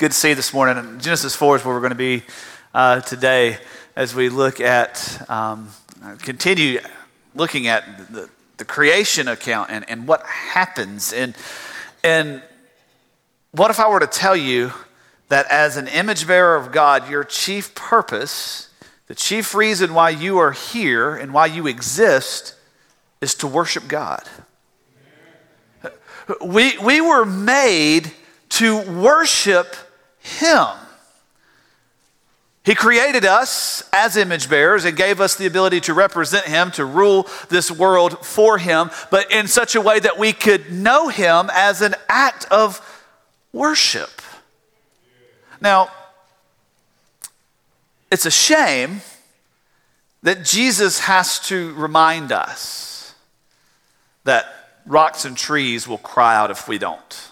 good to see you this morning. Genesis 4 is where we're going to be uh, today as we look at, um, continue looking at the, the creation account and, and what happens. And, and what if I were to tell you that as an image bearer of God, your chief purpose, the chief reason why you are here and why you exist is to worship God? We, we were made to worship Him. He created us as image bearers and gave us the ability to represent Him, to rule this world for Him, but in such a way that we could know Him as an act of worship. Now, it's a shame that Jesus has to remind us that rocks and trees will cry out if we don't.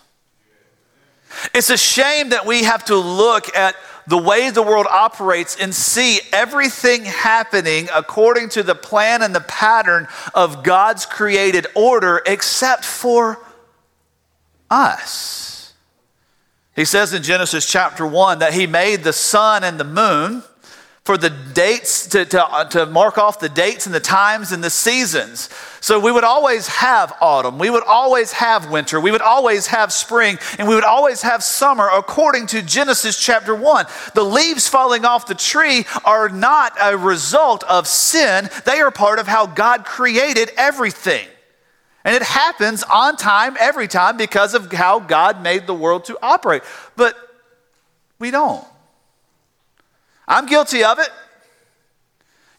It's a shame that we have to look at the way the world operates and see everything happening according to the plan and the pattern of God's created order, except for us. He says in Genesis chapter 1 that He made the sun and the moon for the dates, to, to, uh, to mark off the dates and the times and the seasons. So we would always have autumn, we would always have winter, we would always have spring, and we would always have summer according to Genesis chapter 1. The leaves falling off the tree are not a result of sin, they are part of how God created everything. And it happens on time, every time, because of how God made the world to operate. But we don't. I'm guilty of it.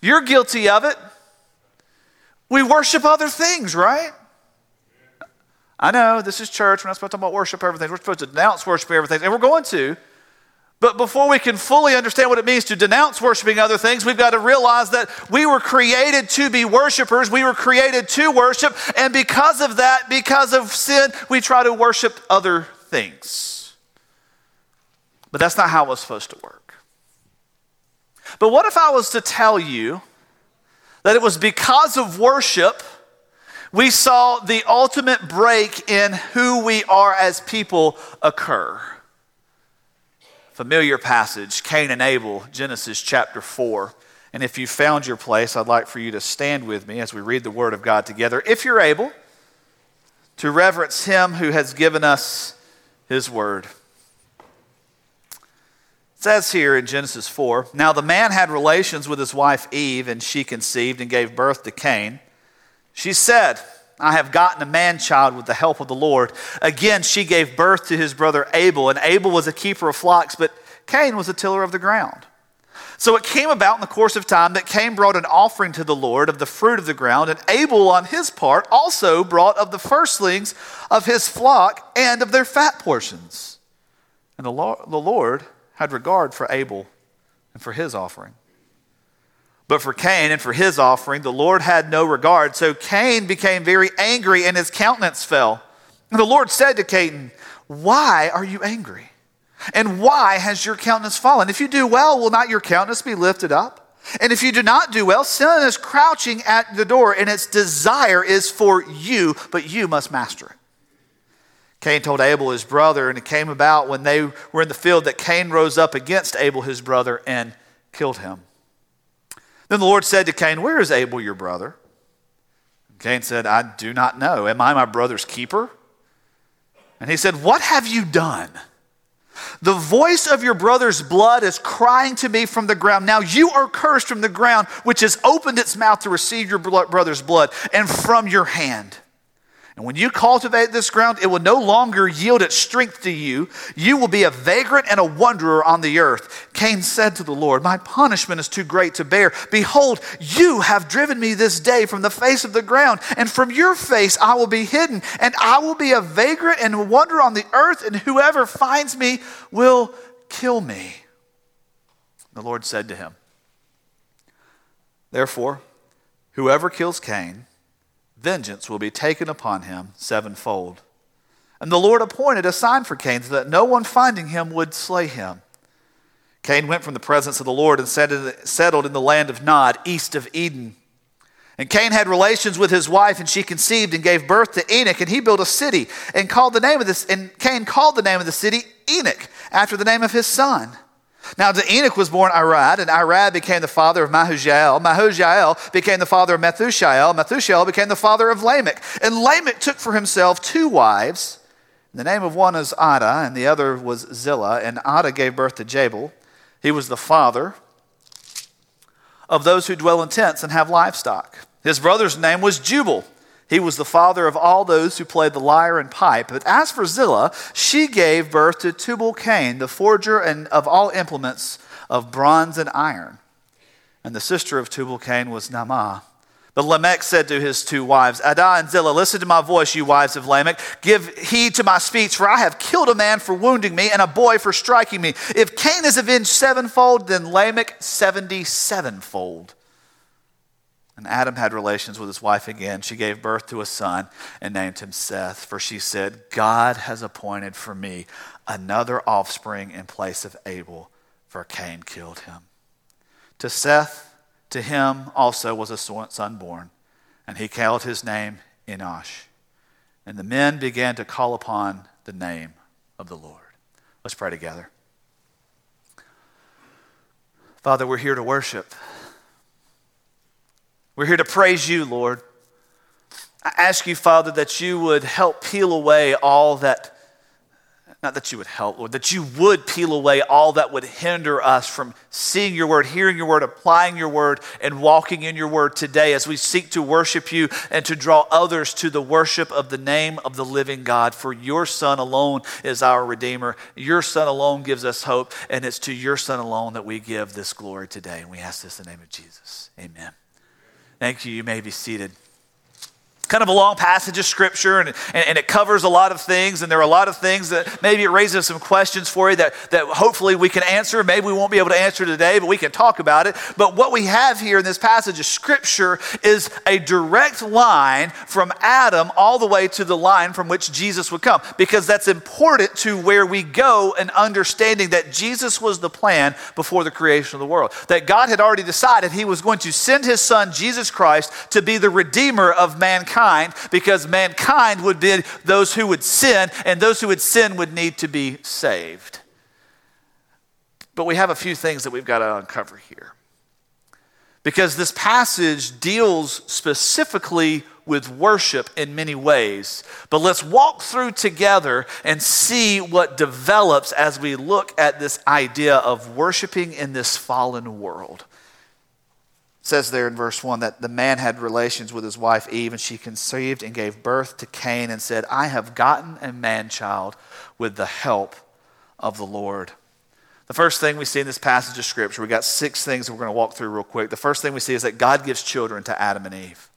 You're guilty of it. We worship other things, right? I know this is church. We're not supposed to talk about worship everything. We're supposed to denounce worship everything, and we're going to. But before we can fully understand what it means to denounce worshiping other things, we've got to realize that we were created to be worshipers. We were created to worship. And because of that, because of sin, we try to worship other things. But that's not how it was supposed to work. But what if I was to tell you that it was because of worship we saw the ultimate break in who we are as people occur? Familiar passage, Cain and Abel, Genesis chapter 4. And if you found your place, I'd like for you to stand with me as we read the Word of God together, if you're able, to reverence Him who has given us His Word. It says here in Genesis 4 Now the man had relations with his wife Eve, and she conceived and gave birth to Cain. She said, I have gotten a man child with the help of the Lord. Again, she gave birth to his brother Abel, and Abel was a keeper of flocks, but Cain was a tiller of the ground. So it came about in the course of time that Cain brought an offering to the Lord of the fruit of the ground, and Abel, on his part, also brought of the firstlings of his flock and of their fat portions. And the Lord had regard for Abel and for his offering. But for Cain and for his offering, the Lord had no regard. So Cain became very angry and his countenance fell. And the Lord said to Cain, Why are you angry? And why has your countenance fallen? If you do well, will not your countenance be lifted up? And if you do not do well, sin is crouching at the door, and its desire is for you, but you must master it. Cain told Abel his brother, and it came about when they were in the field that Cain rose up against Abel his brother and killed him. Then the Lord said to Cain, Where is Abel your brother? Cain said, I do not know. Am I my brother's keeper? And he said, What have you done? The voice of your brother's blood is crying to me from the ground. Now you are cursed from the ground, which has opened its mouth to receive your brother's blood, and from your hand. And when you cultivate this ground, it will no longer yield its strength to you. You will be a vagrant and a wanderer on the earth. Cain said to the Lord, My punishment is too great to bear. Behold, you have driven me this day from the face of the ground, and from your face I will be hidden, and I will be a vagrant and a wanderer on the earth, and whoever finds me will kill me. The Lord said to him, Therefore, whoever kills Cain, vengeance will be taken upon him sevenfold. And the Lord appointed a sign for Cain so that no one finding him would slay him. Cain went from the presence of the Lord and settled in the land of Nod, east of Eden. And Cain had relations with his wife, and she conceived and gave birth to Enoch, and he built a city and called the name of this, and Cain called the name of the city Enoch, after the name of his son. Now Enoch was born Arad, and Arad became the father of Mehujael. Mehujael became the father of Methushael. Methushael became the father of Lamech. And Lamech took for himself two wives. The name of one is Adah, and the other was Zillah. And Adah gave birth to Jabal. He was the father of those who dwell in tents and have livestock. His brother's name was Jubal. He was the father of all those who played the lyre and pipe. But as for Zillah, she gave birth to Tubal Cain, the forger and of all implements of bronze and iron. And the sister of Tubal Cain was Naamah. But Lamech said to his two wives, Adah and Zillah, listen to my voice, you wives of Lamech. Give heed to my speech, for I have killed a man for wounding me and a boy for striking me. If Cain is avenged sevenfold, then Lamech seventy sevenfold. And Adam had relations with his wife again. She gave birth to a son and named him Seth, for she said, God has appointed for me another offspring in place of Abel, for Cain killed him. To Seth, to him also was a son born, and he called his name Enosh. And the men began to call upon the name of the Lord. Let's pray together. Father, we're here to worship. We're here to praise you, Lord. I ask you, Father, that you would help peel away all that, not that you would help, Lord, that you would peel away all that would hinder us from seeing your word, hearing your word, applying your word, and walking in your word today as we seek to worship you and to draw others to the worship of the name of the living God. For your Son alone is our Redeemer. Your Son alone gives us hope, and it's to your Son alone that we give this glory today. And we ask this in the name of Jesus. Amen. Thank you. You may be seated kind of a long passage of scripture and, and, and, it covers a lot of things and there are a lot of things that maybe it raises some questions for you that, that hopefully we can answer. Maybe we won't be able to answer today but we can talk about it. But what we have here in this passage of scripture is a direct line from adam all the way to the line from which jesus would come because that's important to where we go and understanding that jesus was the plan before the creation of the world that god had already decided he was going to send his son jesus christ to be the redeemer of mankind mankind because mankind would be those who would sin, and those who would sin would need to be saved. But we have a few things that we've got to uncover here. Because this passage deals specifically with worship in many ways. But let's walk through together and see what develops as we look at this idea of worshiping in this fallen world says there in verse 1 that the man had relations with his wife Eve, and she conceived and gave birth to Cain and said, I have gotten a man child with the help of the Lord. The first thing we see in this passage of Scripture, we got six things that we're going to walk through real quick. The first thing we see is that God gives children to Adam and Eve.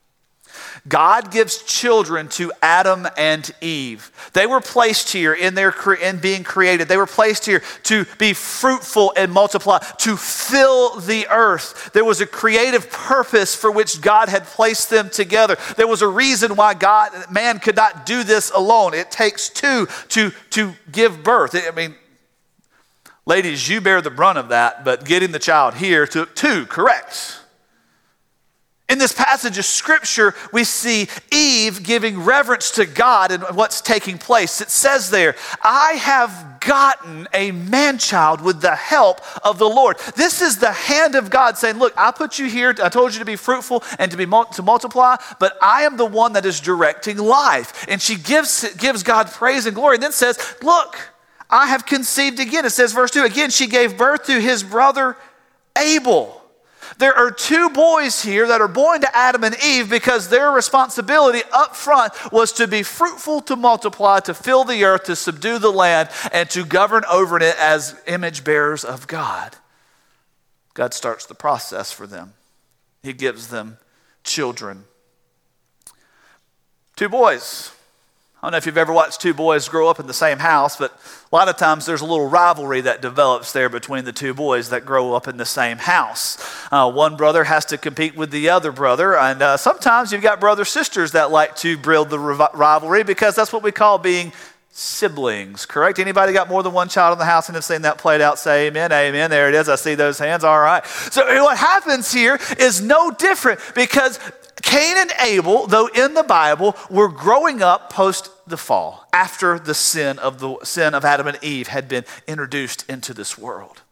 God gives children to Adam and Eve. They were placed here in their in being created. They were placed here to be fruitful and multiply, to fill the earth. There was a creative purpose for which God had placed them together. There was a reason why God man could not do this alone. It takes two to to give birth. I mean, ladies, you bear the brunt of that, but getting the child here took two, correct? In this passage of scripture, we see Eve giving reverence to God and what's taking place. It says there, I have gotten a man child with the help of the Lord. This is the hand of God saying, Look, I put you here, I told you to be fruitful and to be to multiply, but I am the one that is directing life. And she gives, gives God praise and glory and then says, Look, I have conceived again. It says, verse 2 again, she gave birth to his brother Abel. There are two boys here that are born to Adam and Eve because their responsibility up front was to be fruitful, to multiply, to fill the earth, to subdue the land, and to govern over it as image bearers of God. God starts the process for them, He gives them children. Two boys. I don't know if you've ever watched two boys grow up in the same house, but a lot of times there's a little rivalry that develops there between the two boys that grow up in the same house. Uh, one brother has to compete with the other brother, and uh, sometimes you've got brother sisters that like to build the rivalry because that's what we call being siblings, correct? Anybody got more than one child in the house and have seen that played out? Say amen, amen. There it is. I see those hands. All right. So what happens here is no different because Cain and Abel, though in the Bible, were growing up post the fall, after the sin of the sin of Adam and Eve had been introduced into this world.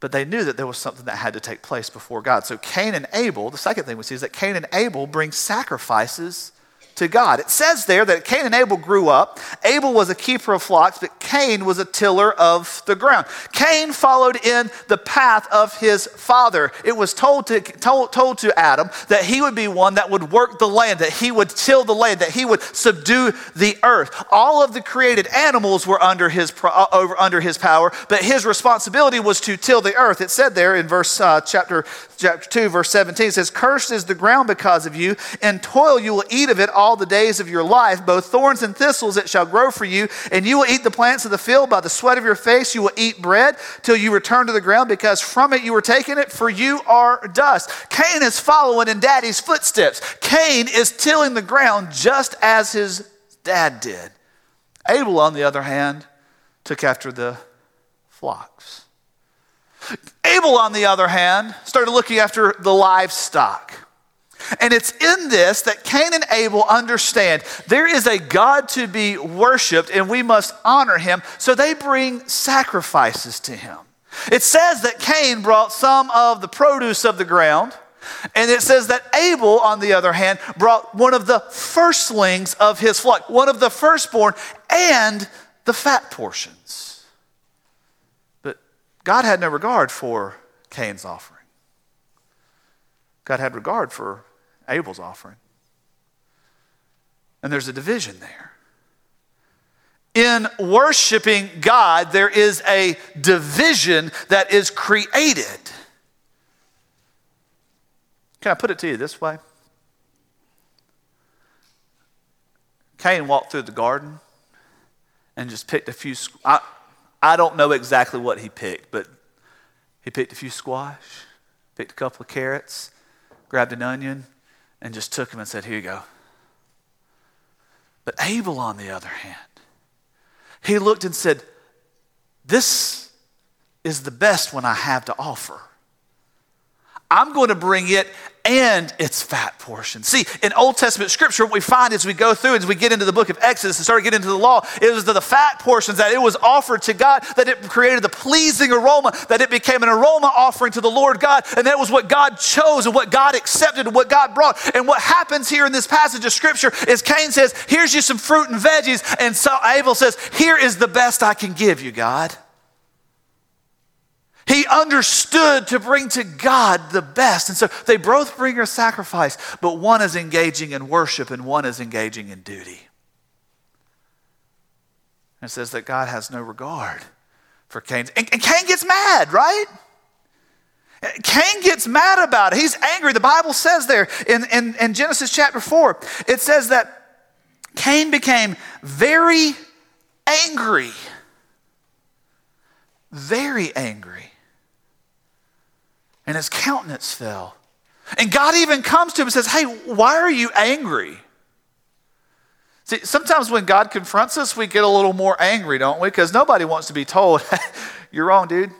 But they knew that there was something that had to take place before God. So Cain and Abel, the second thing we see is that Cain and Abel bring sacrifices to God. It says there that Cain and Abel grew up. Abel was a keeper of flocks, but Cain was a tiller of the ground. Cain followed in the path of his father. It was told to, told, told to Adam that he would be one that would work the land, that he would till the land, that he would subdue the earth. All of the created animals were under his, uh, over, under his power, but his responsibility was to till the earth. It said there in verse uh, chapter, chapter 2, verse 17, it says, Cursed is the ground because of you, and toil you will eat of it the days of your life. Both thorns and thistles it shall grow for you, and you will eat the plants of the field. By the sweat of your face you will eat bread till you return to the ground, because from it you were taken it, for you are dust. Cain is following in daddy's footsteps. Cain is tilling the ground just as his dad did. Abel, on the other hand, took after the flocks. Abel, on the other hand, started looking after the livestock. And it's in this that Cain and Abel understand there is a God to be worshiped and we must honor him. So they bring sacrifices to him. It says that Cain brought some of the produce of the ground. And it says that Abel, on the other hand, brought one of the firstlings of his flock, one of the firstborn, and the fat portions. But God had no regard for Cain's offering. God had regard for Abel's offering. And there's a division there. In worshiping God, there is a division that is created. Can I put it to you this way? Cain walked through the garden and just picked a few. I, I don't know exactly what he picked, but he picked a few squash, picked a couple of carrots, grabbed an onion, and just took him and said, Here you go. But Abel, on the other hand, he looked and said, This is the best one I have to offer. I'm going to bring it and its fat portion. See, in Old Testament scripture, what we find as we go through, as we get into the book of Exodus and start getting into the law, it was the fat portions that it was offered to God, that it created the pleasing aroma, that it became an aroma offering to the Lord God, and that was what God chose and what God accepted and what God brought. And what happens here in this passage of scripture is Cain says, Here's you some fruit and veggies. And so Abel says, Here is the best I can give you, God. He understood to bring to God the best. And so they both bring a sacrifice, but one is engaging in worship and one is engaging in duty. And it says that God has no regard for Cain. And, and Cain gets mad, right? Cain gets mad about it. He's angry. The Bible says there in, in, in Genesis chapter 4, it says that Cain became very angry. Very angry and his countenance fell. And God even comes to him and says, Hey, why are you angry? See, sometimes when God confronts us, we get a little more angry, don't we? Because nobody wants to be told, You're wrong, dude.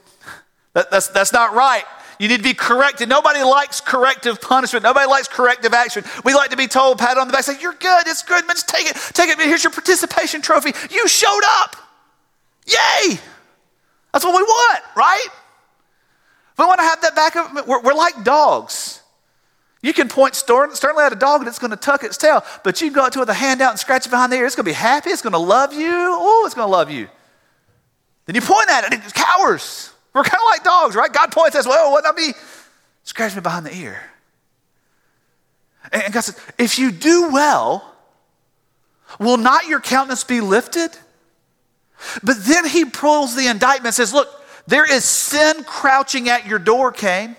That, that's, that's not right. You need to be corrected. Nobody likes corrective punishment. Nobody likes corrective action. We like to be told, pat on the back, say, You're good, it's good, man, just take it, take it. Here's your participation trophy. You showed up. Yay! That's what we want, right? We want to have that back of, we're, we're like dogs. You can point sternly at a dog and it's going to tuck its tail, but you go up to it with a hand out and scratch it behind the ear. It's going to be happy. It's going to love you. Oh, it's going to love you. Then you point at it and it cowers. We're kind of like dogs, right? God points at us, well, wouldn't I be? Scratch me behind the ear. And God says, if you do well, will not your countenance be lifted? But then he pulls the indictment and says, look, there is sin crouching at your door, Cain.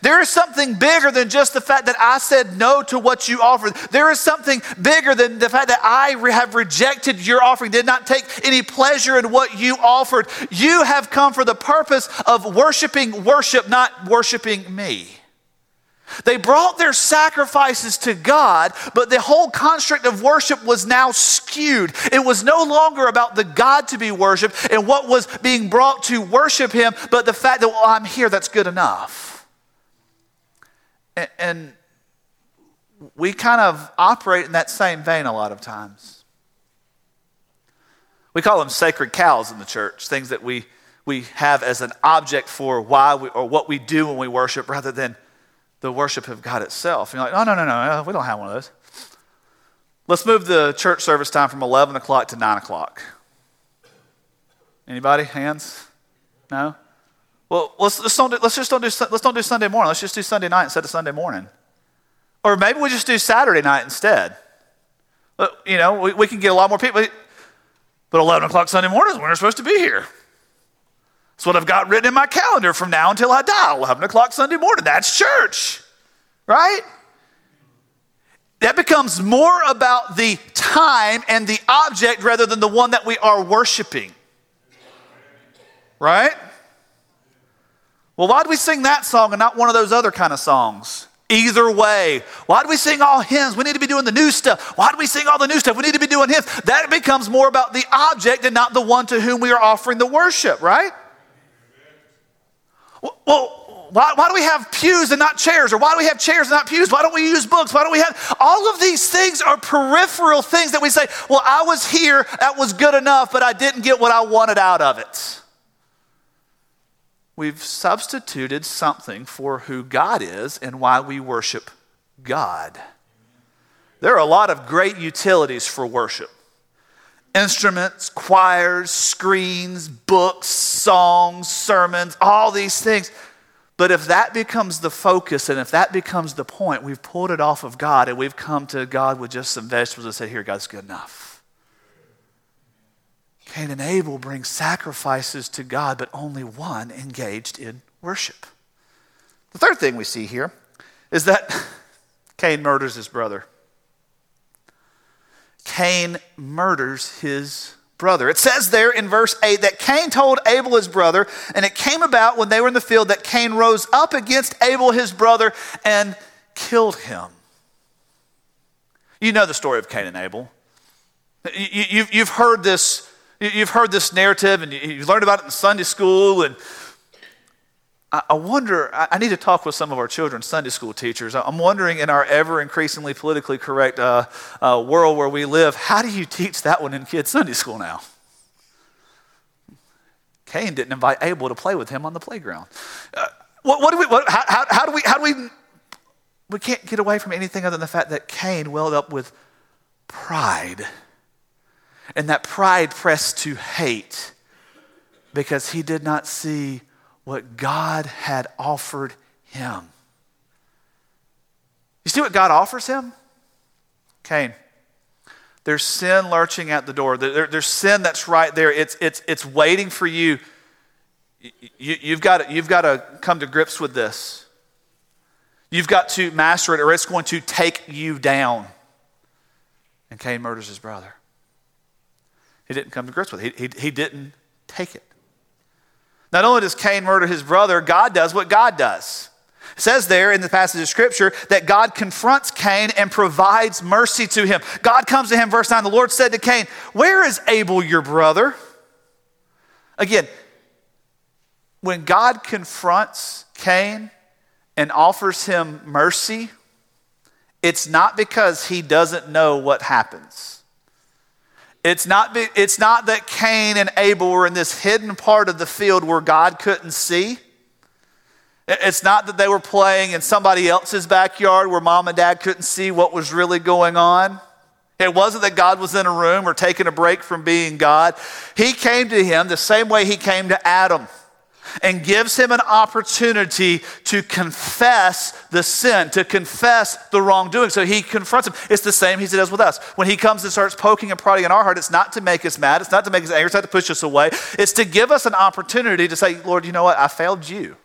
There is something bigger than just the fact that I said no to what you offered. There is something bigger than the fact that I have rejected your offering, did not take any pleasure in what you offered. You have come for the purpose of worshiping worship, not worshiping me. They brought their sacrifices to God, but the whole construct of worship was now skewed. It was no longer about the God to be worshiped and what was being brought to worship Him, but the fact that, well, I'm here, that's good enough. And, and we kind of operate in that same vein a lot of times. We call them sacred cows in the church, things that we, we have as an object for why we, or what we do when we worship rather than the worship of God itself. And you're like, oh, no, no, no, no, we don't have one of those. Let's move the church service time from 11 o'clock to 9 o'clock. Anybody? Hands? No? Well, let's, let's, don't do, let's just don't do, let's don't do Sunday morning. Let's just do Sunday night instead of Sunday morning. Or maybe we just do Saturday night instead. But, you know, we, we can get a lot more people. But 11 o'clock Sunday morning is when we're supposed to be here. That's what I've got written in my calendar from now until I die. 11 o'clock Sunday morning. That's church, right? That becomes more about the time and the object rather than the one that we are worshiping. Right? Well, why do we sing that song and not one of those other kind of songs? Either way, why do we sing all hymns? We need to be doing the new stuff. Why do we sing all the new stuff? We need to be doing hymns. That becomes more about the object and not the one to whom we are offering the worship, right? Well, why, why, do we have pews and not chairs? Or why do we have chairs and not pews? Why don't we use books? Why don't we have all of these things are peripheral things that we say, well, I was here, that was good enough, but I didn't get what I wanted out of it we've substituted something for who God is and why we worship God. There are a lot of great utilities for worship instruments, choirs, screens, books, songs, sermons, all these things. But if that becomes the focus and if that becomes the point, we've pulled it off of God and we've come to God with just some vegetables and said, Here, God's good enough. Cain and Abel bring sacrifices to God, but only one engaged in worship. The third thing we see here is that Cain murders his brother. Cain murders his brother. It says there in verse 8 that Cain told Abel his brother, and it came about when they were in the field that Cain rose up against Abel his brother and killed him. You know the story of Cain and Abel. You, have heard this You've heard this narrative and you've learned about it in Sunday school. And I wonder, I need to talk with some of our children's Sunday school teachers. I'm wondering in our ever increasingly politically correct uh, uh, world where we live, how do you teach that one in kids' Sunday school now? Cain didn't invite Abel to play with him on the playground. Uh, what, what, do we, what, how, how, how do we, how do we, we can't get away from anything other than the fact that Cain welled up with pride and that pride pressed to hate because he did not see what God had offered him. You see what God offers him? Cain. There's sin lurching at the door. There, there's sin that's right there. It's, it's, it's waiting for you. you you've, got to, you've got to come to grips with this. You've got to master it, or it's going to take you down. And Cain murders his brother. He didn't come to grips with it. He, he, he didn't take it. Not only does Cain murder his brother, God does what God does. It says there in the passage of scripture that God confronts Cain and provides mercy to him. God comes to him, verse 9, the Lord said to Cain, Where is Abel your brother? Again, when God confronts Cain and offers him mercy, it's not because he doesn't know what happens. It's not, it's not that Cain and Abel were in this hidden part of the field where God couldn't see. It's not that they were playing in somebody else's backyard where mom and dad couldn't see what was really going on. It wasn't that God was in a room or taking a break from being God. He came to him the same way he came to Adam and gives him an opportunity to confess the sin, to confess the wrongdoing. So he confronts him. It's the same he does with us. When he comes and starts poking and prodding in our heart, it's not to make us mad, it's not to make us angry, it's not to push us away. It's to give us an opportunity to say, Lord, you know what? I failed you.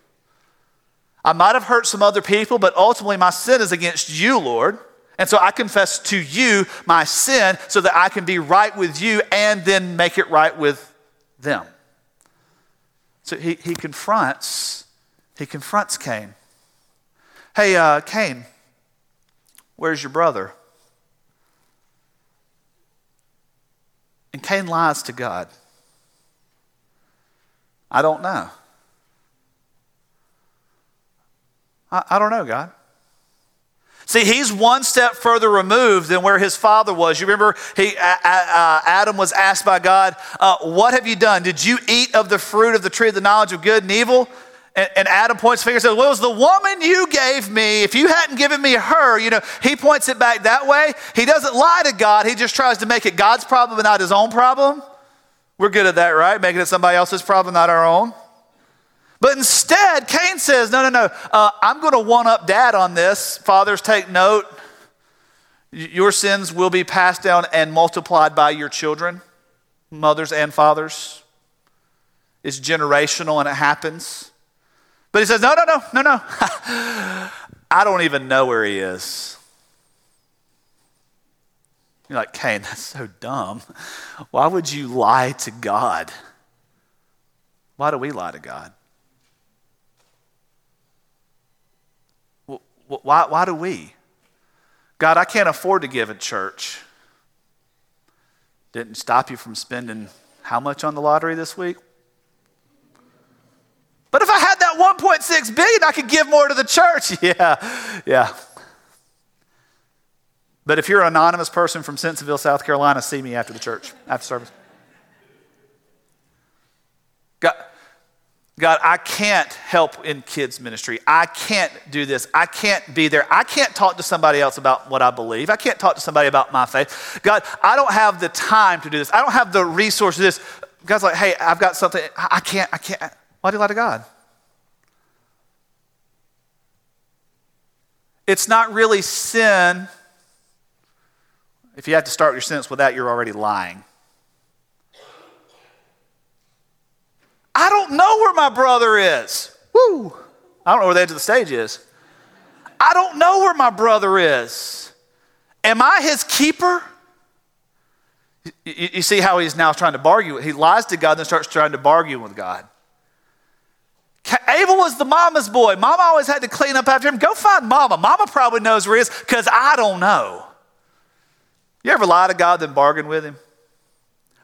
I might have hurt some other people, but ultimately my sin is against you, Lord. And so I confess to you my sin so that I can be right with you and then make it right with them. So he, he confronts, he confronts Cain. Hey, uh, Cain, where's your brother? And Cain lies to God. I don't know. I, I don't know, God. See, he's one step further removed than where his father was. You remember, he, uh, uh, Adam was asked by God, uh, What have you done? Did you eat of the fruit of the tree of the knowledge of good and evil? And, and Adam points finger and says, Well, it was the woman you gave me. If you hadn't given me her, you know, he points it back that way. He doesn't lie to God, he just tries to make it God's problem and not his own problem. We're good at that, right? Making it somebody else's problem, not our own. But instead, Cain says, No, no, no, uh, I'm going to one up dad on this. Fathers, take note. Your sins will be passed down and multiplied by your children, mothers and fathers. It's generational and it happens. But he says, No, no, no, no, no. I don't even know where he is. You're like, Cain, that's so dumb. Why would you lie to God? Why do we lie to God? Why, why do we? God, I can't afford to give at church. Didn't stop you from spending how much on the lottery this week? But if I had that 1.6 billion, I could give more to the church. Yeah, yeah. But if you're an anonymous person from Simpsonville, South Carolina, see me after the church, after service. God, God, I can't help in kids' ministry. I can't do this. I can't be there. I can't talk to somebody else about what I believe. I can't talk to somebody about my faith. God, I don't have the time to do this. I don't have the resources to this. God's like, hey, I've got something. I can't, I can't. Why do you lie to God? It's not really sin. If you have to start your sentence with that, you're already lying. I don't know where my brother is. Woo! I don't know where the edge of the stage is. I don't know where my brother is. Am I his keeper? You, see how he's now trying to bargain. With. He lies to God and then starts trying to bargain with God. Abel was the mama's boy. Mama always had to clean up after him. Go find mama. Mama probably knows where he is because I don't know. You ever lie to God then bargain with him?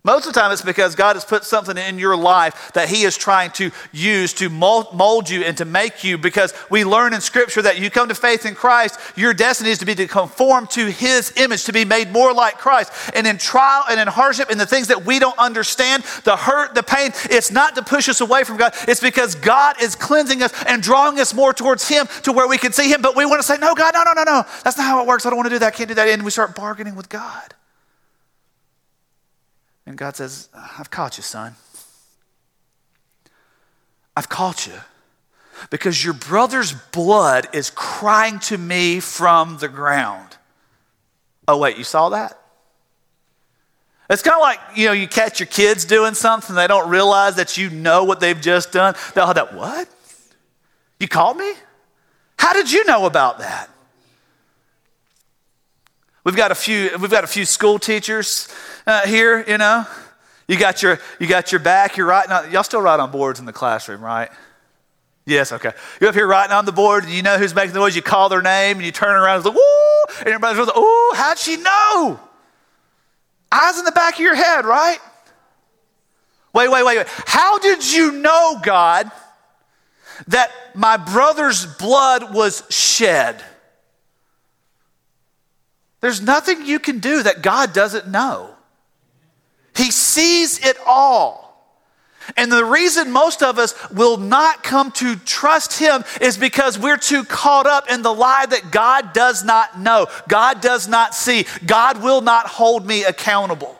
Most of the time, it's because God has put something in your life that He is trying to use to mold you and to make you. Because we learn in Scripture that you come to faith in Christ, your destiny is to be to conform to His image, to be made more like Christ. And in trial and in hardship and the things that we don't understand, the hurt, the pain, it's not to push us away from God. It's because God is cleansing us and drawing us more towards Him to where we can see Him. But we want to say, No, God, no, no, no, no. That's not how it works. I don't want to do that. I can't do that. And we start bargaining with God. And God says, I've caught you, son. I've caught you because your brother's blood is crying to me from the ground. Oh, wait, you saw that? It's kind of like, you know, you catch your kids doing something, they don't realize that you know what they've just done. They'll have that, what? You called me? How did you know about that? We've got a few, we've got a few school teachers uh, here, you know. You got your, you got your back, you're writing on, y'all still write on boards in the classroom, right? Yes, okay. You're up here writing on the board, and you know who's making the noise. You call their name, and you turn around and like, woo! And everybody's like, ooh, how'd she know? Eyes in the back of your head, right? Wait, wait, wait, wait. How did you know, God, that my brother's blood was shed? There's nothing you can do that God doesn't know. He sees it all. And the reason most of us will not come to trust Him is because we're too caught up in the lie that God does not know, God does not see, God will not hold me accountable.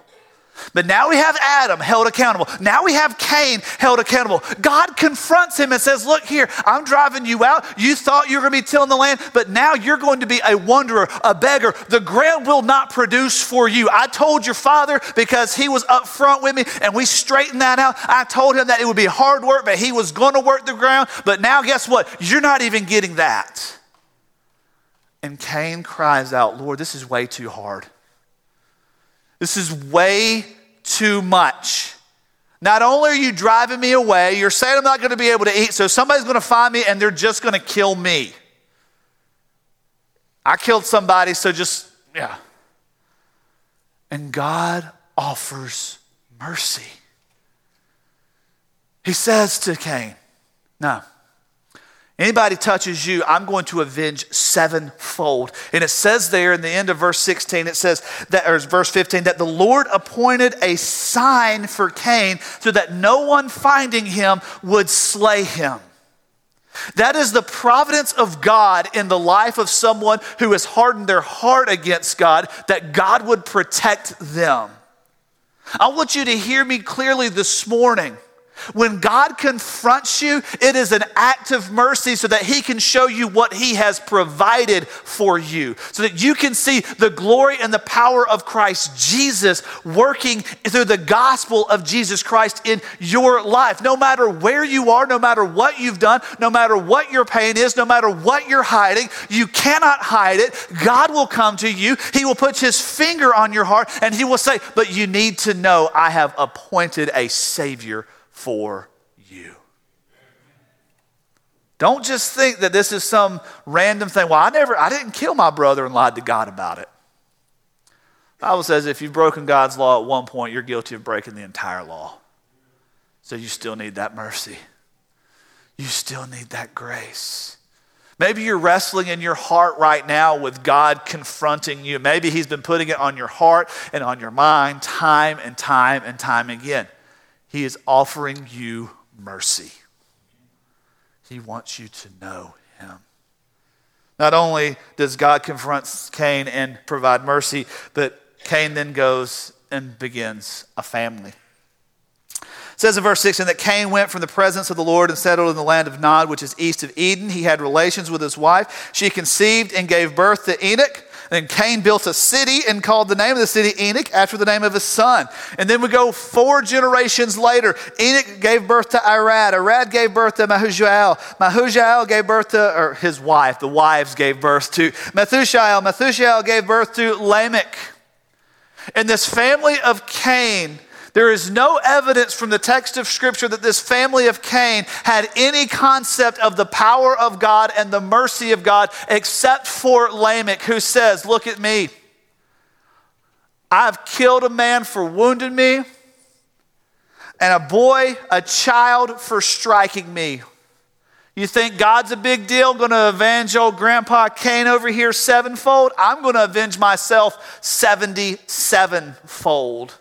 But now we have Adam held accountable. Now we have Cain held accountable. God confronts him and says, Look here, I'm driving you out. You thought you were going to be tilling the land, but now you're going to be a wanderer, a beggar. The ground will not produce for you. I told your father because he was up front with me and we straightened that out. I told him that it would be hard work, but he was going to work the ground. But now, guess what? You're not even getting that. And Cain cries out, Lord, this is way too hard. This is way too much. Not only are you driving me away, you're saying I'm not going to be able to eat, so somebody's going to find me and they're just going to kill me. I killed somebody, so just, yeah. And God offers mercy. He says to Cain, No, Anybody touches you, I'm going to avenge sevenfold. And it says there in the end of verse 16, it says that, or verse 15, that the Lord appointed a sign for Cain so that no one finding him would slay him. That is the providence of God in the life of someone who has hardened their heart against God, that God would protect them. I want you to hear me clearly this morning. When God confronts you, it is an act of mercy so that He can show you what He has provided for you, so that you can see the glory and the power of Christ Jesus working through the gospel of Jesus Christ in your life. No matter where you are, no matter what you've done, no matter what your pain is, no matter what you're hiding, you cannot hide it. God will come to you, He will put His finger on your heart, and He will say, But you need to know I have appointed a Savior for you. Don't just think that this is some random thing. Well, I never, I didn't kill my brother and lied to God about it. Bible says if you've broken God's law at one point, you're guilty of breaking the entire law. So you still need that mercy. You still need that grace. Maybe you're wrestling in your heart right now with God confronting you. Maybe He's been putting it on your heart and on your mind time and time and time again. He is offering you mercy. He wants you to know Him. Not only does God confront Cain and provide mercy, but Cain then goes and begins a family. It says in verse 16 that Cain went from the presence of the Lord and settled in the land of Nod, which is east of Eden. He had relations with his wife. She conceived and gave birth to Enoch. Then Cain built a city and called the name of the city Enoch after the name of his son. And then we go four generations later. Enoch gave birth to Irad. Irad gave birth to Mehujael. Mehujael gave birth to, or his wife, the wives gave birth to Methushael. Methushael gave birth to Lamech. And this family of Cain there is no evidence from the text of Scripture that this family of Cain had any concept of the power of God and the mercy of God except for Lamech, who says, Look at me. I've killed a man for wounding me, and a boy, a child, for striking me. You think God's a big deal, going to avenge old Grandpa Cain over here sevenfold? I'm going to avenge myself 77 fold.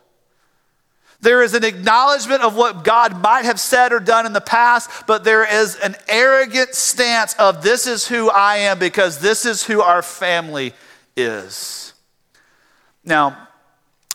There is an acknowledgement of what God might have said or done in the past, but there is an arrogant stance of this is who I am because this is who our family is. Now,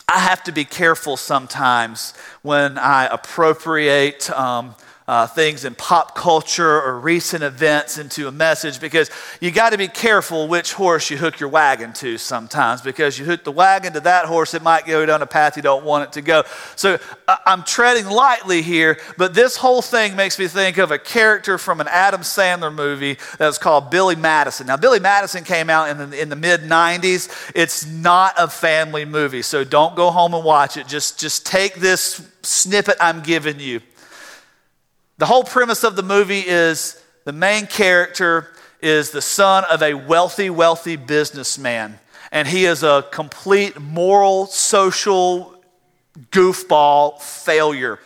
I have to be careful sometimes when I appropriate. Um, uh, things in pop culture or recent events into a message because you got to be careful which horse you hook your wagon to sometimes because you hook the wagon to that horse, it might go down a path you don't want it to go. So I'm treading lightly here, but this whole thing makes me think of a character from an Adam Sandler movie that's called Billy Madison. Now, Billy Madison came out in the, in the mid 90s. It's not a family movie, so don't go home and watch it. Just, just take this snippet I'm giving you. The whole premise of the movie is the main character is the son of a wealthy, wealthy businessman. And he is a complete moral, social goofball failure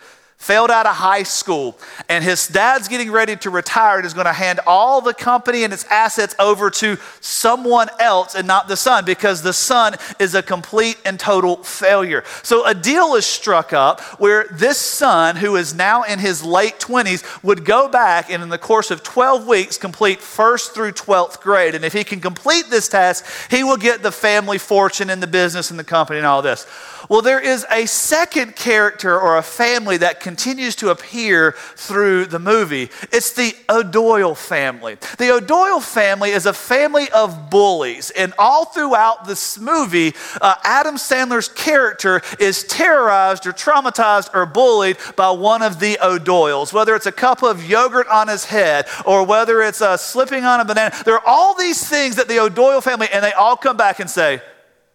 failed out of high school, and his dad's getting ready to retire and is going to hand all the company and its assets over to someone else and not the son because the son is a complete and total failure. So a deal is struck up where this son, who is now in his late 20s, would go back and in the course of 12 weeks complete first through 12th grade. And if he can complete this task, he will get the family fortune and the business and the company and all this. Well, there is a second character or a family that continues to appear through the movie. It's the O'Doyle family. The O'Doyle family is a family of bullies, and all throughout this movie, uh, Adam Sandler's character is terrorized or traumatized or bullied by one of the O'Doyles, whether it's a cup of yogurt on his head or whether it's uh, slipping on a banana. There are all these things that the O'Doyle family, and they all come back and say,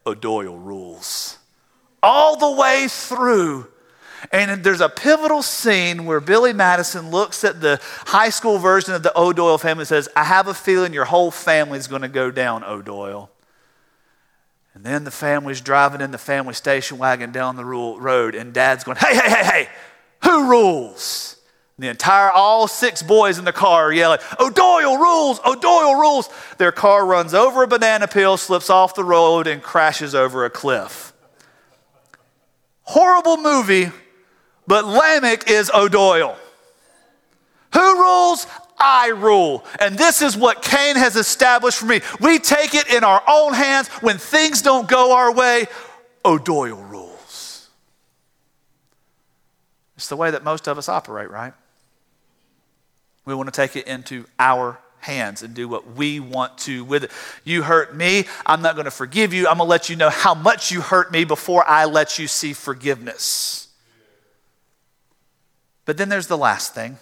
O'Doyle rules all the way through. And there's a pivotal scene where Billy Madison looks at the high school version of the O'Doyle family and says, I have a feeling your whole family's going to go down, O'Doyle. And then the family's driving in the family station wagon down the road, and dad's going, Hey, hey, hey, hey, who rules? And The entire, all six boys in the car are yelling, O'Doyle rules, O'Doyle rules. Their car runs over a banana peel, slips off the road, and crashes over a cliff. Horrible movie, but Lamech is O'Doyle. Who rules? I rule. And this is what Cain has established for me. We take it in our own hands when things don't go our way. O'Doyle rules. It's the way that most of us operate, right? We want to take it into our hands and do what we want to with it. You hurt me, I'm not going to forgive you. I'm going to let you know how much you hurt me before I let you see forgiveness. But then there's the last thing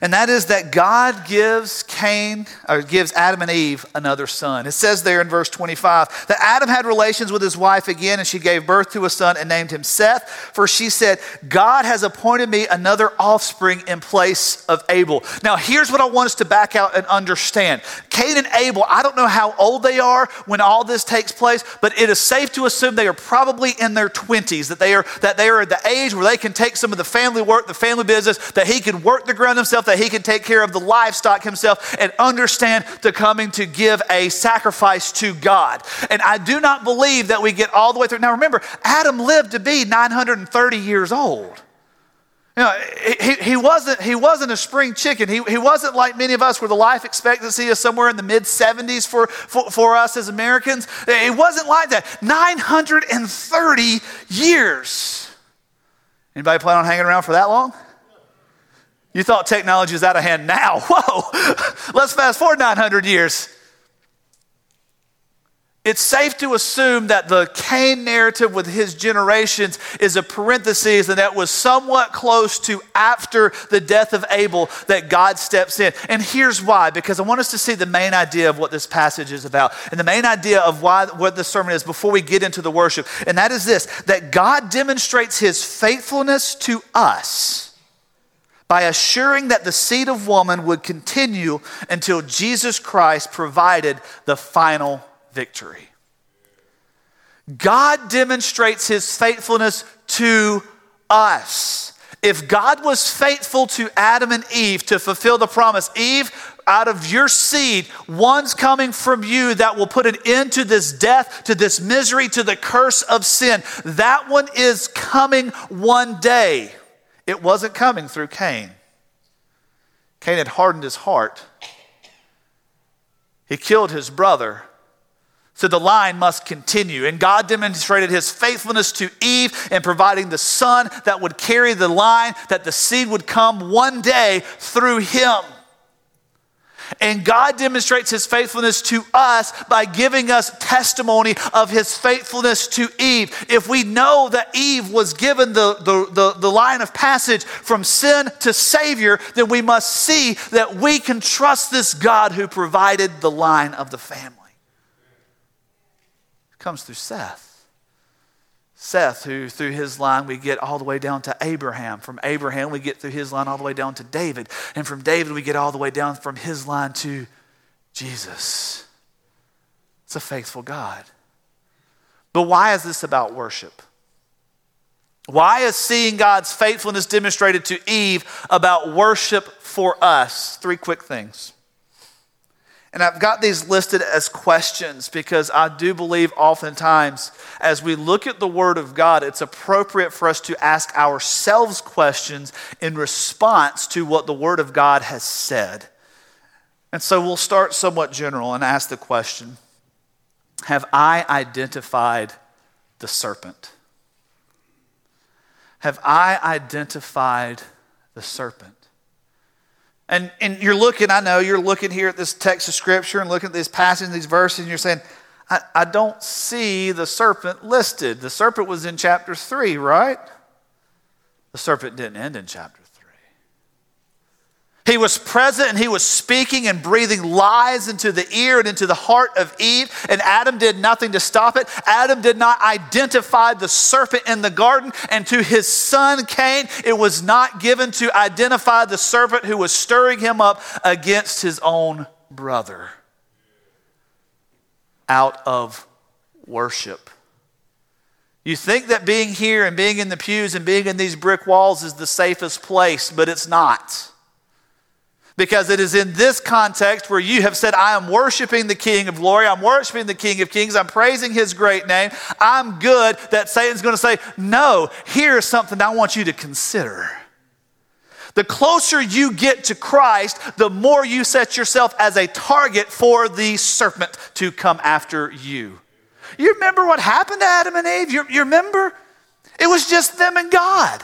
and that is that God gives Cain, or gives Adam and Eve another son. It says there in verse 25 that Adam had relations with his wife again, and she gave birth to a son and named him Seth, for she said, God has appointed me another offspring in place of Abel. Now, here's what I want us to back out and understand Cain and Abel, I don't know how old they are when all this takes place, but it is safe to assume they are probably in their 20s, that they are, that they are at the age where they can take some of the family work, the family business, that he can work the ground himself himself, that he can take care of the livestock himself, and understand the coming to give a sacrifice to God. And I do not believe that we get all the way through. Now remember, Adam lived to be 930 years old. You know, he, he, wasn't, he wasn't a spring chicken. He, he wasn't like many of us where the life expectancy is somewhere in the mid 70s for, for, for us as Americans. It wasn't like that. 930 years. Anybody plan on hanging around for that long? You thought technology is out of hand now. Whoa, let's fast forward 900 years. It's safe to assume that the Cain narrative with his generations is a parenthesis and that was somewhat close to after the death of Abel that God steps in. And here's why because I want us to see the main idea of what this passage is about and the main idea of why what the sermon is before we get into the worship. And that is this that God demonstrates his faithfulness to us by assuring that the seed of woman would continue until Jesus Christ provided the final victory. God demonstrates his faithfulness to us. If God was faithful to Adam and Eve to fulfill the promise, Eve, out of your seed, one's coming from you that will put an end to this death, to this misery, to the curse of sin. That one is coming one day. It wasn't coming through Cain. Cain had hardened his heart. He killed his brother. So the line must continue. And God demonstrated his faithfulness to Eve in providing the son that would carry the line, that the seed would come one day through him. And God demonstrates his faithfulness to us by giving us testimony of his faithfulness to Eve. If we know that Eve was given the, the, the, the, line of passage from sin to Savior, then we must see that we can trust this God who provided the line of the family. Comes through Seth. Seth, who through his line we get all the way down to Abraham. From Abraham, we get through his line all the way down to David. And from David, we get all the way down from his line to Jesus. It's a faithful God. But why is this about worship? Why is seeing God's faithfulness demonstrated to Eve about worship for us? Three quick things. And I've got these listed as questions because I do believe oftentimes as we look at the Word of God, it's appropriate for us to ask ourselves questions in response to what the Word of God has said. And so we'll start somewhat general and ask the question Have I identified the serpent? Have I identified the serpent? And, and you're looking, I know, you're looking here at this text of Scripture and looking at this passage, these verses, and you're saying, I, I don't see the serpent listed. The serpent was in chapter 3, right? The serpent didn't end in chapter he was present and he was speaking and breathing lies into the ear and into the heart of Eve, and Adam did nothing to stop it. Adam did not identify the serpent in the garden, and to his son Cain, it was not given to identify the serpent who was stirring him up against his own brother out of worship. You think that being here and being in the pews and being in these brick walls is the safest place, but it's not. Because it is in this context where you have said, I am worshiping the King of glory, I'm worshiping the King of kings, I'm praising his great name, I'm good, that Satan's going to say, No, here's something I want you to consider. The closer you get to Christ, the more you set yourself as a target for the serpent to come after you. You remember what happened to Adam and Eve? You, you remember? It was just them and God.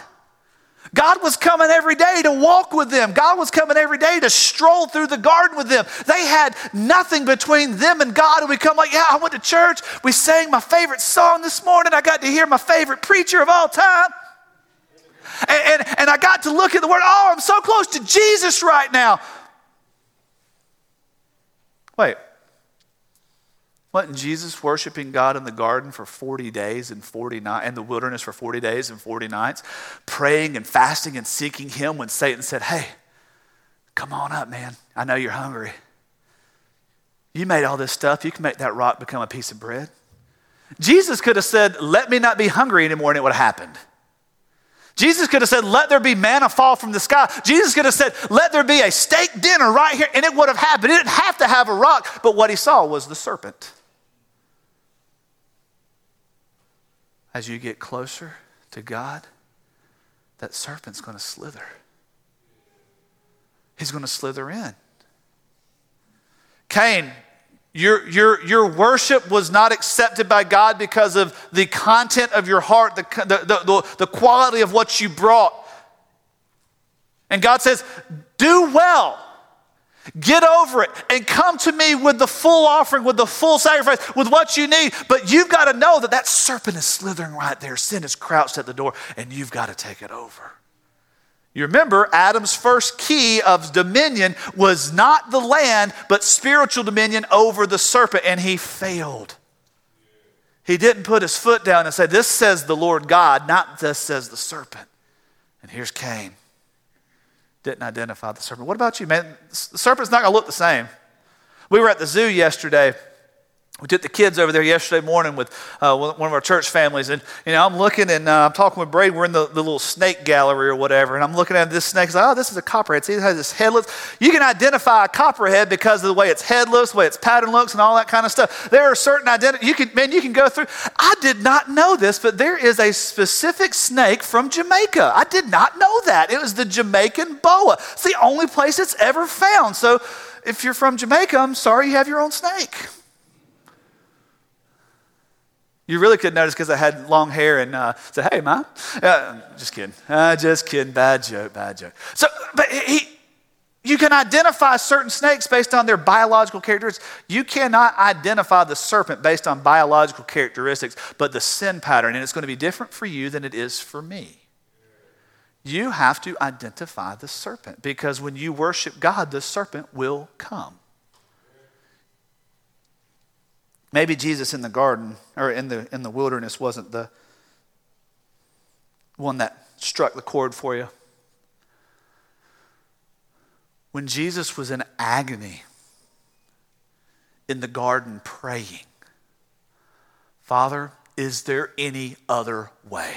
God was coming every day to walk with them. God was coming every day to stroll through the garden with them. They had nothing between them and God. And we come like, yeah, I went to church. We sang my favorite song this morning. I got to hear my favorite preacher of all time. And, and, and I got to look at the word. Oh, I'm so close to Jesus right now. Wait, wasn't Jesus worshiping God in the garden for 40 days and 40 nights, in the wilderness for 40 days and 40 nights, praying and fasting and seeking Him when Satan said, Hey, come on up, man. I know you're hungry. You made all this stuff. You can make that rock become a piece of bread. Jesus could have said, Let me not be hungry anymore, and it would have happened. Jesus could have said, Let there be manna fall from the sky. Jesus could have said, Let there be a steak dinner right here, and it would have happened. It didn't have to have a rock, but what he saw was the serpent. As you get closer to God, that serpent's going to slither. He's going to slither in. Cain, your, your, your worship was not accepted by God because of the content of your heart, the, the, the, the quality of what you brought. And God says, Do well Get over it and come to me with the full offering, with the full sacrifice, with what you need. But you've got to know that that serpent is slithering right there. Sin is crouched at the door, and you've got to take it over. You remember, Adam's first key of dominion was not the land, but spiritual dominion over the serpent, and he failed. He didn't put his foot down and say, This says the Lord God, not this says the serpent. And here's Cain didn't identify the serpent. What about you, man? The serpent's not going to look the same. We were at the zoo yesterday we took the kids over there yesterday morning with uh, one of our church families, and you know I'm looking and uh, I'm talking with Brady. We're in the, the, little snake gallery or whatever, and I'm looking at this snake. Like, oh, this is a copperhead. See, it has this headless. You can identify a copperhead because of the way its head looks, the way its pattern looks, and all that kind of stuff. There are certain identity. You can, man, you can go through. I did not know this, but there is a specific snake from Jamaica. I did not know that. It was the Jamaican boa. It's the only place it's ever found. So, if you're from Jamaica, I'm sorry you have your own snake. You really could notice because I had long hair and uh, say, "Hey, mom," uh, just kidding, uh, just kidding, bad joke, bad joke. So, but he, you can identify certain snakes based on their biological characteristics. You cannot identify the serpent based on biological characteristics, but the sin pattern, and it's going to be different for you than it is for me. You have to identify the serpent because when you worship God, the serpent will come. Maybe Jesus in the garden or in the, in the wilderness wasn't the one that struck the chord for you. When Jesus was in agony in the garden praying, Father, is there any other way?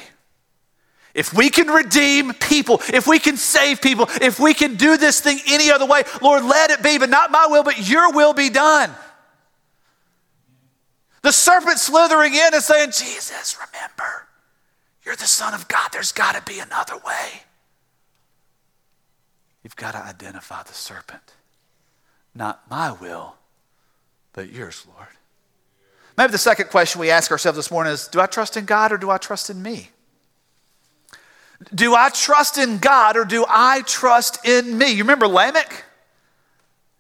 If we can redeem people, if we can save people, if we can do this thing any other way, Lord, let it be, but not my will, but your will be done. The serpent slithering in and saying, Jesus, remember, you're the Son of God. There's got to be another way. You've got to identify the serpent. Not my will, but yours, Lord. Maybe the second question we ask ourselves this morning is Do I trust in God or do I trust in me? Do I trust in God or do I trust in me? You remember Lamech?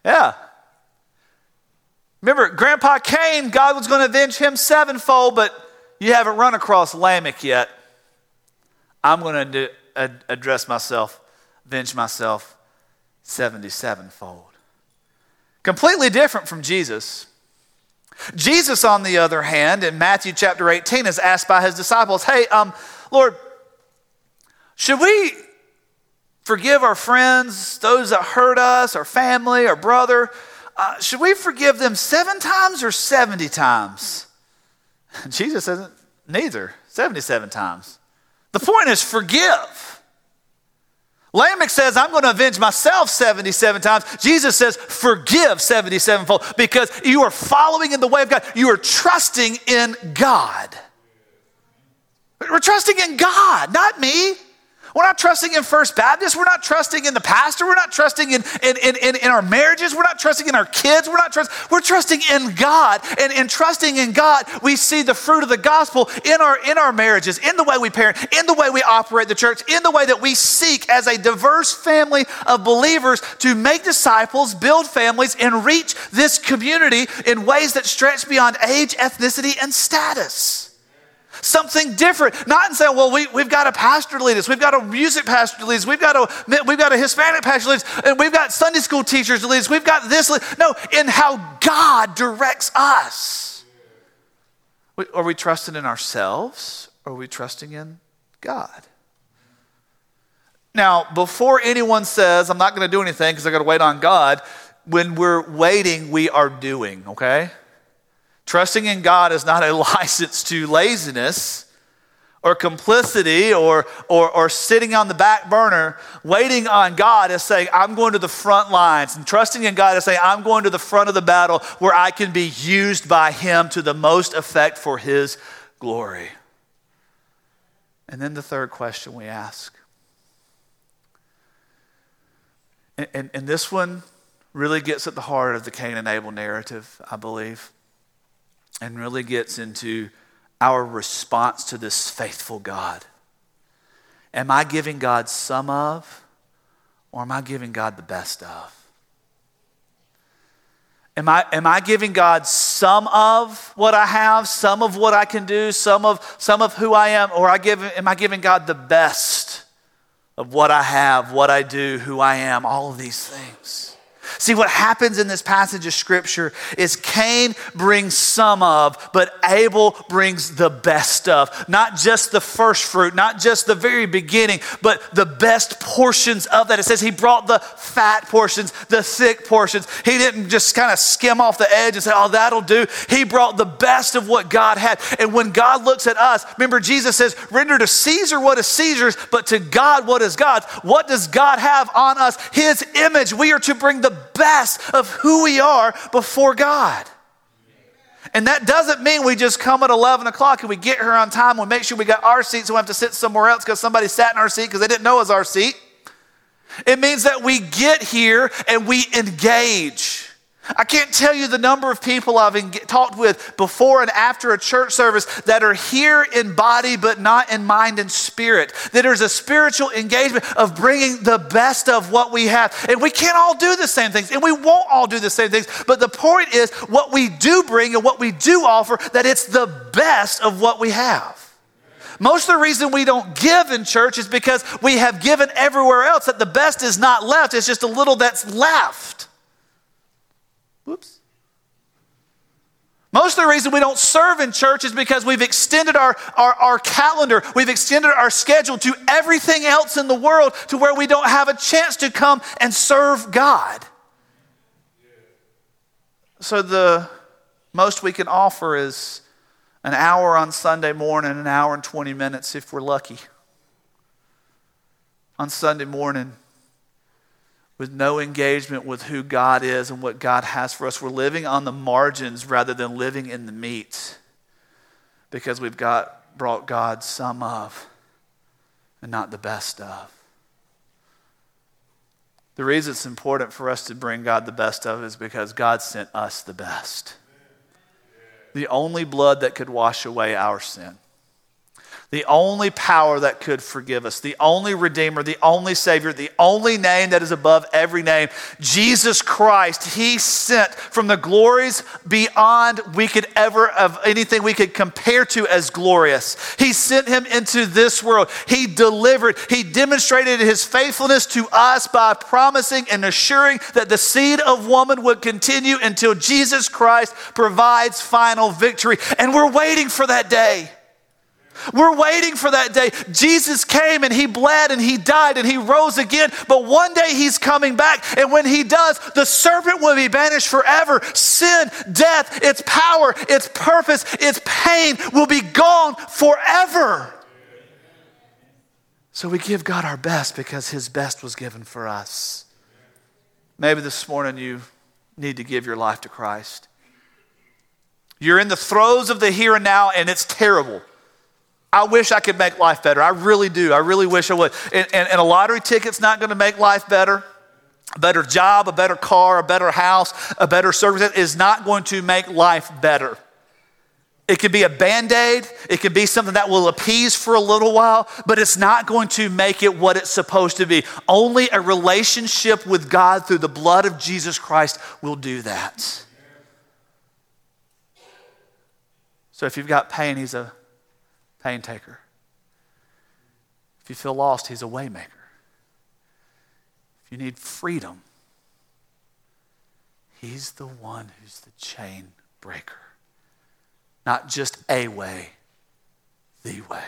Yeah. Remember, Grandpa Cain, God was going to avenge him sevenfold, but you haven't run across Lamech yet. I'm going to address myself, avenge myself 77fold. Completely different from Jesus. Jesus, on the other hand, in Matthew chapter 18, is asked by his disciples, Hey, um, Lord, should we forgive our friends, those that hurt us, our family, our brother? Uh, should we forgive them seven times or 70 times? Jesus says, neither. 77 times. The point is forgive. Lamech says, I'm going to avenge myself 77 times. Jesus says, forgive 77 fold because you are following in the way of God. You are trusting in God. We're trusting in God, not me. We're not trusting in First Baptist. We're not trusting in the pastor. We're not trusting in, in, in, in, in our marriages. We're not trusting in our kids. We're not trust, we're trusting in God. And in trusting in God, we see the fruit of the gospel in our in our marriages, in the way we parent, in the way we operate the church, in the way that we seek as a diverse family of believers to make disciples, build families, and reach this community in ways that stretch beyond age, ethnicity, and status something different. Not in saying, well, we, we've got a pastor to lead us, we've got a music pastor to lead us, we've got a, we've got a Hispanic pastor to lead us, and we've got Sunday school teachers to lead us, we've got this. No, in how God directs us. Are we trusting in ourselves or are we trusting in God? Now, before anyone says, I'm not going to do anything because I got to wait on God, when we're waiting, we are doing, okay? Trusting in God is not a license to laziness or complicity or, or, or sitting on the back burner. Waiting on God is saying, I'm going to the front lines. And trusting in God is saying, I'm going to the front of the battle where I can be used by Him to the most effect for His glory. And then the third question we ask. And, and, and this one really gets at the heart of the Cain and Abel narrative, I believe and really gets into our response to this faithful God. Am I giving God some of, or am I giving God the best of? Am I, am I giving God some of what I have, some of what I can do, some of, some of who I am, or I give, am I giving God the best of what I have, what I do, who I am, all of these things? See, what happens in this passage of scripture is Cain brings some of, but Abel brings the best of. Not just the first fruit, not just the very beginning, but the best portions of that. It says he brought the fat portions, the thick portions. He didn't just kind of skim off the edge and say, oh, that'll do. He brought the best of what God had. And when God looks at us, remember, Jesus says, render to Caesar what is Caesar's, but to God what is God's. What does God have on us? His image. We are to bring the best of who we are before God. And that doesn't mean we just come at 11 o'clock and we get here on time. We make sure we got our seats. So we have to sit somewhere else because somebody sat in our seat because they didn't know it was our seat. It means that we get here and we engage. I can't tell you the number of people I've talked with before and after a church service that are here in body but not in mind and spirit. That there's a spiritual engagement of bringing the best of what we have. And we can't all do the same things and we won't all do the same things. But the point is, what we do bring and what we do offer, that it's the best of what we have. Most of the reason we don't give in church is because we have given everywhere else, that the best is not left, it's just a little that's left. Whoops. Most of the reason we don't serve in church is because we've extended our, our, our, calendar, we've extended our schedule to everything else in the world to where we don't have a chance to come and serve God. So, the most we can offer is an hour on Sunday morning, an hour and 20 minutes if we're lucky. On Sunday morning, with no engagement with who God is and what God has for us. We're living on the margins rather than living in the meat because we've got brought God some of and not the best of. The reason it's important for us to bring God the best of is because God sent us the best. The only blood that could wash away our sin the only power that could forgive us, the only Redeemer, the only Savior, the only name that is above every name, Jesus Christ, He sent from the glories beyond we could ever of anything we could compare to as glorious. He sent Him into this world. He delivered, He demonstrated His faithfulness to us by promising and assuring that the seed of woman would continue until Jesus Christ provides final victory. And we're waiting for that day. We're waiting for that day. Jesus came and he bled and he died and he rose again, but one day he's coming back. And when he does, the serpent will be banished forever. Sin, death, its power, its purpose, its pain will be gone forever. So we give God our best because his best was given for us. Maybe this morning you need to give your life to Christ. You're in the throes of the here and now, and it's terrible. I wish I could make life better. I really do. I really wish I would. And, and, and a lottery ticket's not going to make life better. A better job, a better car, a better house, a better service is not going to make life better. It can be a band aid, it can be something that will appease for a little while, but it's not going to make it what it's supposed to be. Only a relationship with God through the blood of Jesus Christ will do that. So if you've got pain, He's a pain taker. If you feel lost, He's a waymaker. If you need freedom, He's the one who's the chain breaker. Not just a way, the way.